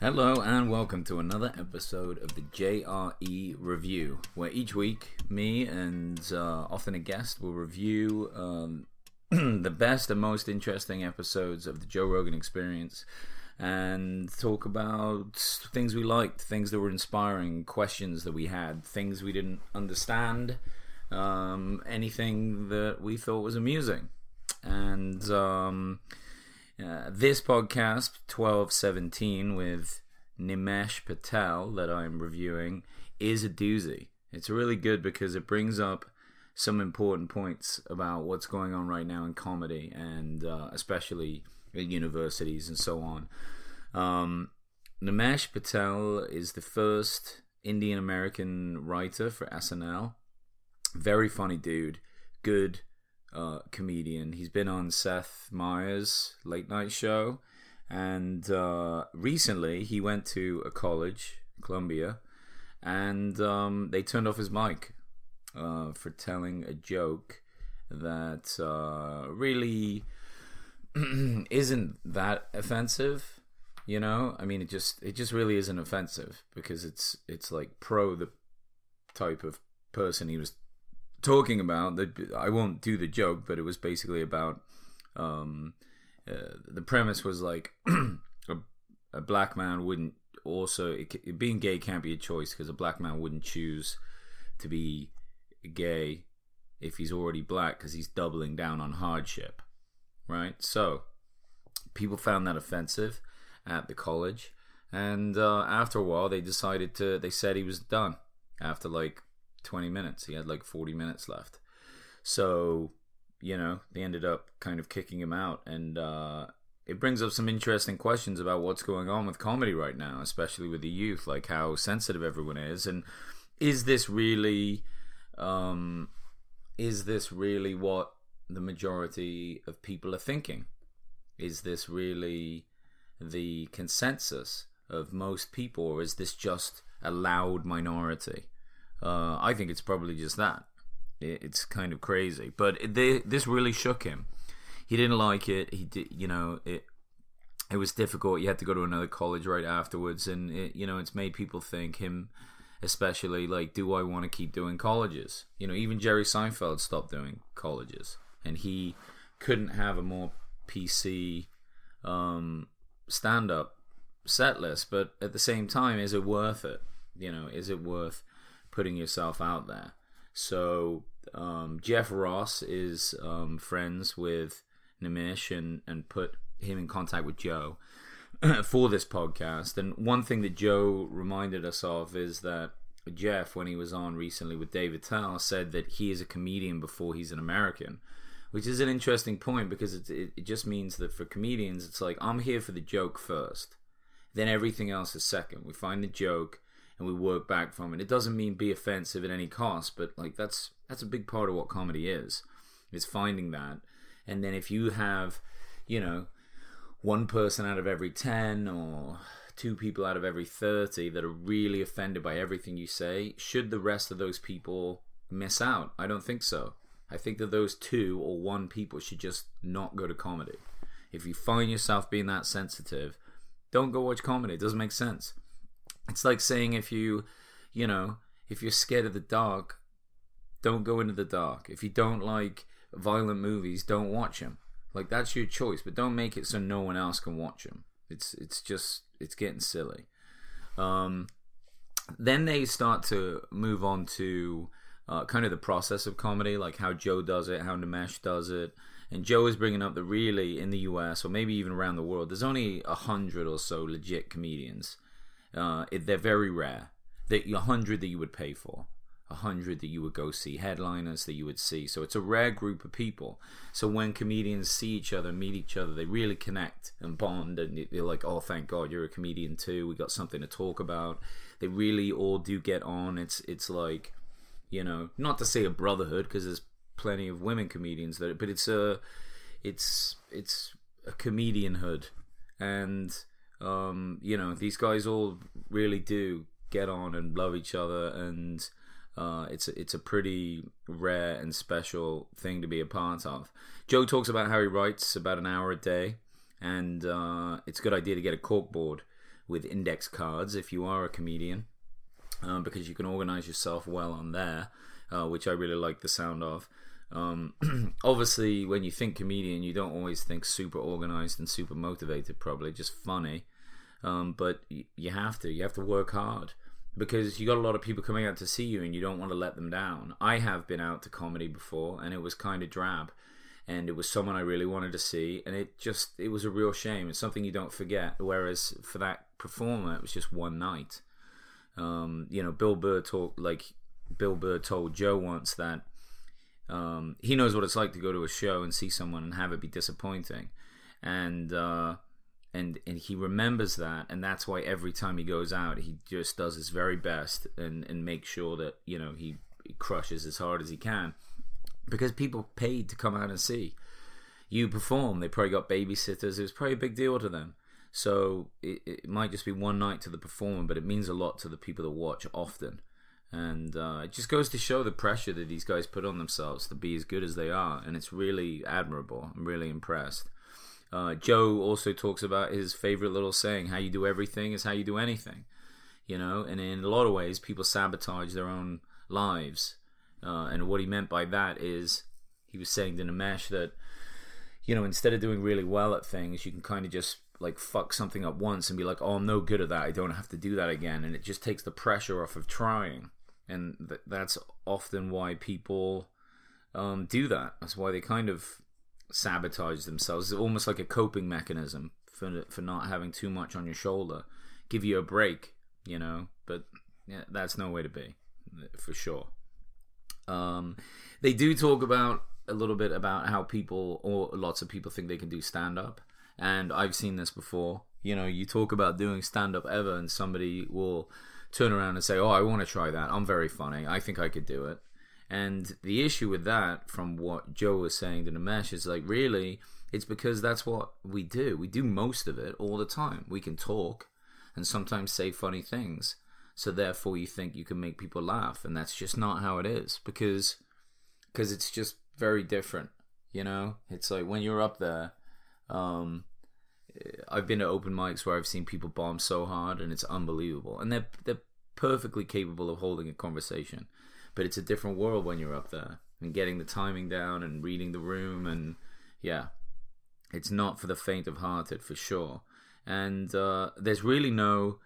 Hello and welcome to another episode of the JRE Review, where each week me and uh, often a guest will review um, the best and most interesting episodes of the Joe Rogan Experience and talk about things we liked, things that were inspiring, questions that we had, things we didn't understand, um, anything that we thought was amusing. And um, uh, this podcast, 1217, with Nimesh Patel, that I'm reviewing, is a doozy. It's really good because it brings up some important points about what's going on right now in comedy and uh, especially at universities and so on. Um, Nimesh Patel is the first Indian American writer for SNL. Very funny dude. Good uh, comedian. He's been on Seth Meyers' late night show, and uh, recently he went to a college, Columbia, and um, they turned off his mic uh, for telling a joke that uh, really isn't that offensive. You know, I mean, it just it just really isn't offensive because it's it's like pro the type of person he was talking about that I won't do the joke, but it was basically about um, uh, the premise was like a, a, black man wouldn't also it, being gay can't be a choice because a black man wouldn't choose to be gay if he's already black because he's doubling down on hardship, right? So people found that offensive at the college, and uh, after a while they decided to they said he was done after like 20 minutes. He had like 40 minutes left. So, you know, they ended up kind of kicking him out. And uh, it brings up some interesting questions about what's going on with comedy right now, especially with the youth, like how sensitive everyone is. And is this really. Um, is this really what the majority of people are thinking? Is this really the consensus of most people, or is this just a loud minority? Uh, I think it's probably just that. it's kind of crazy, but they, this really shook him. He didn't like it. He did, you know, it. It was difficult. You had to go to another college right afterwards, and it, you know, it's made people think him, especially like, do I want to keep doing colleges? You know, even Jerry Seinfeld stopped doing colleges, and he couldn't have a more PC um, stand-up set list. But at the same time, is it worth it? You know, is it worth putting yourself out there. So um, Jeff Ross is um, friends with Nimesh and, and put him in contact with Joe for this podcast. And one thing that Joe reminded us of is that Jeff, when he was on recently with Dave Attell, said that he is a comedian before he's an American, which is an interesting point because it, it, it just means that for comedians, it's like I'm here for the joke first, then everything else is second. We find the joke and we work back from it. It doesn't mean be offensive at any cost, but like that's that's a big part of what comedy is. Is finding that. And then if you have, you know, one person out of every 10 or two people out of every 30 that are really offended by everything you say, should the rest of those people miss out? I don't think so. I think that those two or one people should just not go to comedy. If you find yourself being that sensitive, don't go watch comedy. It doesn't make sense. It's like saying if you, you know, if you're scared of the dark, don't go into the dark. If you don't like violent movies, don't watch them. Like that's your choice, but don't make it so no one else can watch them. It's it's just it's getting silly. Um, then they start to move on to uh, kind of the process of comedy, like how Joe does it, how Nimesh does it. And Joe is bringing up that really in the US or maybe even around the world, there's only a hundred or so legit comedians. Uh, they're very rare. That a hundred that you would pay for, a hundred that you would go see, headliners that you would see. So it's a rare group of people. So when comedians see each other, meet each other, they really connect and bond, and they're like, "Oh, thank God you're a comedian too. We got something to talk about." They really all do get on. It's it's like, you know, not to say a brotherhood because there's plenty of women comedians that, but it's a, it's it's a comedianhood, and um, you know, these guys all really do get on and love each other, and uh, it's it's a pretty rare and special thing to be a part of. Joe talks about how he writes about an hour a day, and uh, it's a good idea to get a corkboard with index cards if you are a comedian, uh, because you can organize yourself well on there, uh, which I really like the sound of. Um, obviously, when you think comedian, you don't always think super organized and super motivated. Probably just funny, um, but you have to. You have to work hard because you got a lot of people coming out to see you, and you don't want to let them down. I have been out to comedy before, and it was kind of drab, and it was someone I really wanted to see, and it just it was a real shame. It's something you don't forget. Whereas for that performer, it was just one night. Um, you know, Bill Burr talked like Bill Burr told Joe once that um, he knows what it's like to go to a show and see someone and have it be disappointing, and uh, and and he remembers that, and that's why every time he goes out, he just does his very best and and makes sure that you know he, he crushes as hard as he can, because people paid to come out and see you perform. They probably got babysitters. It was probably a big deal to them. So it, it might just be one night to the performer, but it means a lot to the people that watch often and uh, it just goes to show the pressure that these guys put on themselves to be as good as they are, and it's really admirable. I'm really impressed. Uh, Joe also talks about his favorite little saying: "How you do everything is how you do anything." You know, and in a lot of ways, people sabotage their own lives. Uh, and what he meant by that is, he was saying to Nimesh that, you know, instead of doing really well at things, you can kind of just like fuck something up once and be like, "Oh, I'm no good at that. I don't have to do that again," and it just takes the pressure off of trying and th- that's often why people um, do that. That's why they kind of sabotage themselves. It's almost like a coping mechanism for for not having too much on your shoulder. Give you a break, you know. But yeah, that's no way to be, for sure. Um, they do talk about a little bit about how people or lots of people think they can do stand up, and I've seen this before. You know, you talk about doing stand up ever, and somebody will turn around and say, "Oh, I want to try that. I'm very funny. I think I could do it." And the issue with that, from what Joe was saying to Nimesh, is like really, it's because that's what we do. We do most of it all the time. We can talk and sometimes say funny things. So therefore, you think you can make people laugh, and that's just not how it is because because it's just very different. You know, it's like when you're up there. Um, I've been to open mics where I've seen people bomb so hard and it's unbelievable. And they're they're perfectly capable of holding a conversation. But it's a different world when you're up there and getting the timing down and reading the room and yeah. It's not for the faint of hearted for sure. And uh, there's really no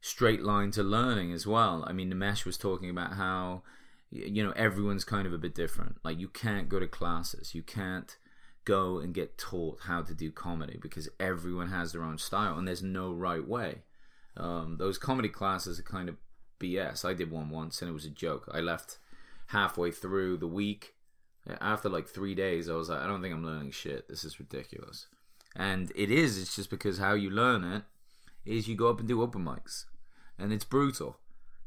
straight line to learning as well. I mean, Nimesh was talking about how you know everyone's kind of a bit different. Like you can't go to classes, you can't go and get taught how to do comedy because everyone has their own style and there's no right way. Um, those comedy classes are kind of BS. I did one once and it was a joke. I left halfway through the week. After like three days, I was like, I don't think I'm learning shit. This is ridiculous. And it is. It's just because how you learn it is you go up and do open mics, and it's brutal.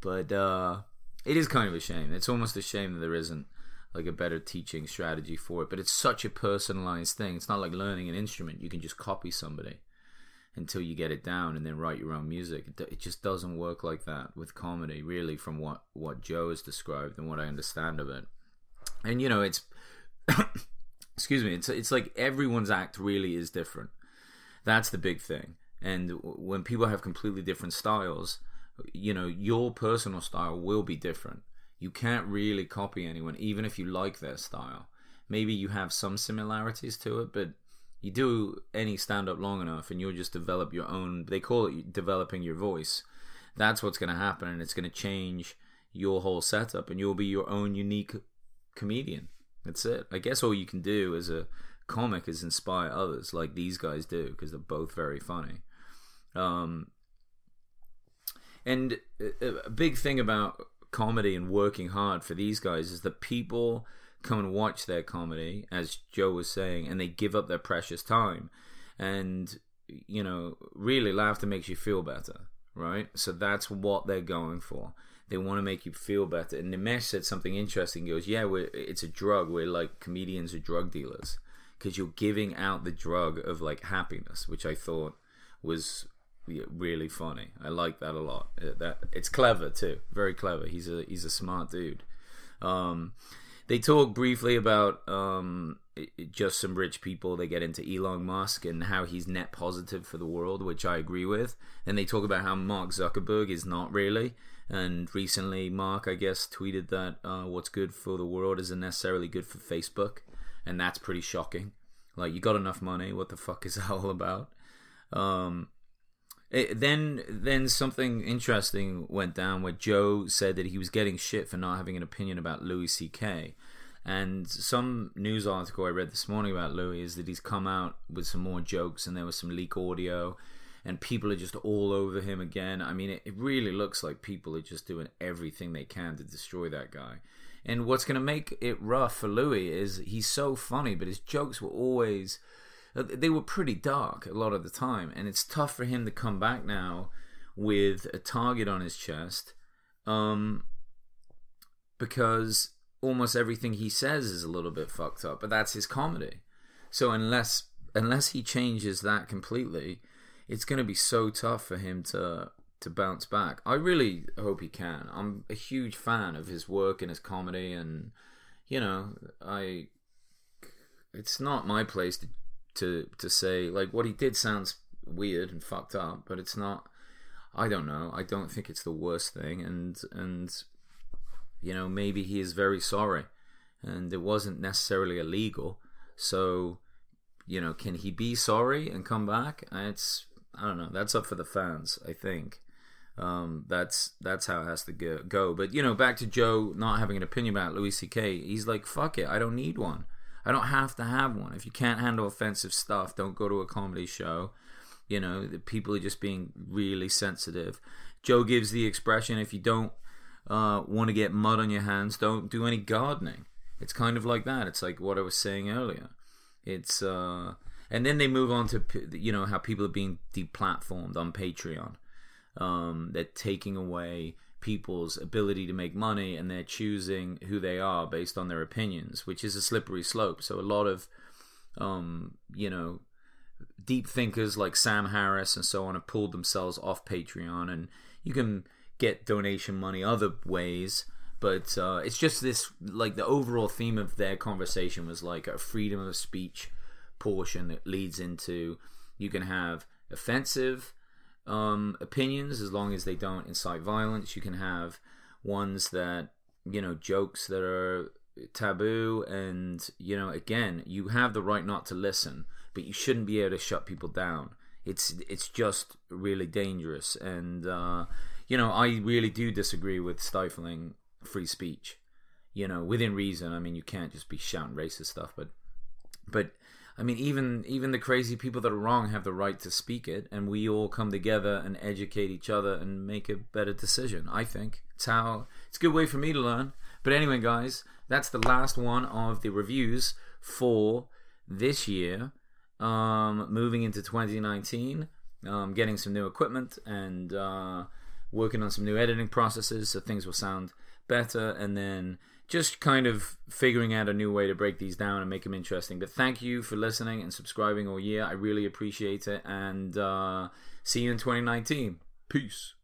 But uh, it is kind of a shame. It's almost a shame that there isn't like a better teaching strategy for it. But it's such a personalized thing. It's not like learning an instrument. You can just copy somebody until you get it down and then write your own music. It, just doesn't work like that with comedy, really, from what what Joe has described and what I understand of it. And you know, it's excuse me, it's it's like everyone's act really is different. That's the big thing. And when people have completely different styles, you know, your personal style will be different you can't really copy anyone, even if you like their style. Maybe you have some similarities to it, but you do any stand up long enough and you'll just develop your own, they call it developing your voice. That's what's going to happen, and it's going to change your whole setup, and you'll be your own unique comedian. That's it. I guess all you can do as a comic is inspire others, like these guys do, because they're both very funny. Um, and a big thing about comedy and working hard for these guys is that people come and watch their comedy, as Joe was saying, and they give up their precious time. And, you know, really laughter makes you feel better, right? So that's what they're going for. They want to make you feel better. And Nimesh said something interesting. He goes, Yeah, it's a drug. We're like comedians are drug dealers because you're giving out the drug of like happiness, which I thought was really funny. I like that a lot. Uh, that it's clever too, very clever. He's a he's a smart dude. Um, they talk briefly about um, just some rich people. They get into Elon Musk and how he's net positive for the world, which I agree with. And they talk about how Mark Zuckerberg is not really. And recently, Mark, I guess, tweeted that uh, what's good for the world isn't necessarily good for Facebook, and that's pretty shocking. Like, you got enough money. What the fuck is that all about? Um, it, then, then something interesting went down where Joe said that he was getting shit for not having an opinion about Louis C.K. And some news article I read this morning about Louis is that he's come out with some more jokes, and there was some leak audio, and people are just all over him again. I mean, it, it really looks like people are just doing everything they can to destroy that guy. And what's going to make it rough for Louis is he's so funny, but his jokes were always they were pretty dark a lot of the time, and it's tough for him to come back now with a target on his chest, um, because almost everything he says is a little bit fucked up. But that's his comedy. So unless unless he changes that completely, it's going to be so tough for him to to bounce back. I really hope he can. I'm a huge fan of his work and his comedy, and you know, I. It's not my place to to to say like what he did sounds weird and fucked up, but it's not. I don't know. I don't think it's the worst thing, and and you know maybe he is very sorry, and it wasn't necessarily illegal. So you know, can he be sorry and come back? It's I don't know. That's up for the fans. I think. Um, that's that's how it has to go. But you know, back to Joe not having an opinion about Louis C.K. He's like, "Fuck it, I don't need one." I don't have to have one. If you can't handle offensive stuff, don't go to a comedy show. You know, the people are just being really sensitive. Joe gives the expression if you don't uh, want to get mud on your hands, don't do any gardening. It's kind of like that. It's like what I was saying earlier. It's uh, and then they move on to you know how people are being deplatformed on Patreon. Um, they're taking away people's ability to make money and they're choosing who they are based on their opinions, which is a slippery slope. So a lot of, um, you know, deep thinkers like Sam Harris and so on have pulled themselves off Patreon, and you can get donation money other ways. But uh, it's just this like the overall theme of their conversation was like a freedom of speech portion that leads into you can have offensive um, opinions as long as they don't incite violence. You can have ones that you know jokes that are taboo, and you know again you have the right not to listen, but you shouldn't be able to shut people down. It's it's just really dangerous, and uh, you know I really do disagree with stifling free speech. You know, within reason. I mean, you can't just be shouting racist stuff, but but I mean, even even the crazy people that are wrong have the right to speak it, and we all come together and educate each other and make a better decision. I think it's how it's a good way for me to learn. But anyway, guys, that's the last one of the reviews for this year. Um, moving into 2019, um, getting some new equipment and uh, working on some new editing processes, so things will sound better, and then just kind of figuring out a new way to break these down and make them interesting. But thank you for listening and subscribing all year. I really appreciate it. And uh, see you in 2019. Peace.